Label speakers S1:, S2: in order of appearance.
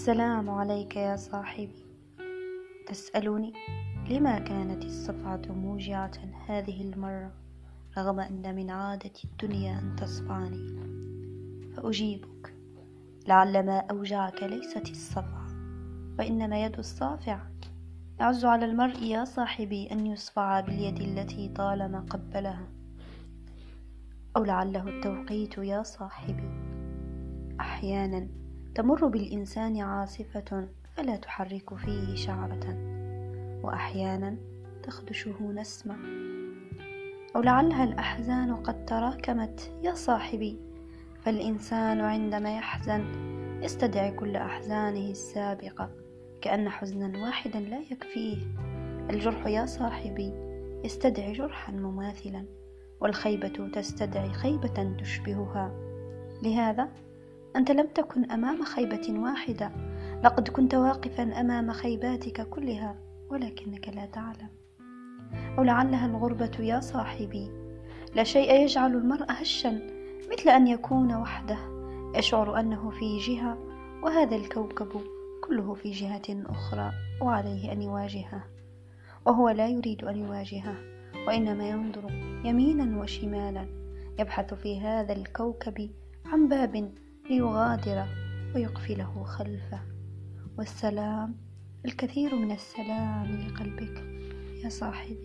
S1: السلام عليك يا صاحبي. تسألني لما كانت الصفعة موجعة هذه المرة رغم أن من عادة الدنيا أن تصفعني؟ فأجيبك. لعل ما أوجعك ليست الصفعة وإنما يد الصافع. يعز على المرء يا صاحبي أن يصفع باليد التي طالما قبلها. أو لعله التوقيت يا صاحبي. أحيانا تمر بالإنسان عاصفة فلا تحرك فيه شعرة وأحيانا تخدشه نسمة أو لعلها الأحزان قد تراكمت يا صاحبي فالإنسان عندما يحزن يستدعي كل أحزانه السابقة كأن حزنا واحدا لا يكفيه. الجرح يا صاحبي يستدعي جرحا مماثلا والخيبة تستدعي خيبة تشبهها. لهذا أنت لم تكن أمام خيبة واحدة. لقد كنت واقفا أمام خيباتك كلها ولكنك لا تعلم. أو لعلها الغربة يا صاحبي. لا شيء يجعل المرء هشا مثل أن يكون وحده. يشعر أنه في جهة وهذا الكوكب كله في جهة أخرى وعليه أن يواجهه. وهو لا يريد أن يواجهه وإنما ينظر يمينا وشمالا. يبحث في هذا الكوكب عن باب ليغادر ويقفله خلفه. والسلام الكثير من السلام لقلبك يا صاحبي.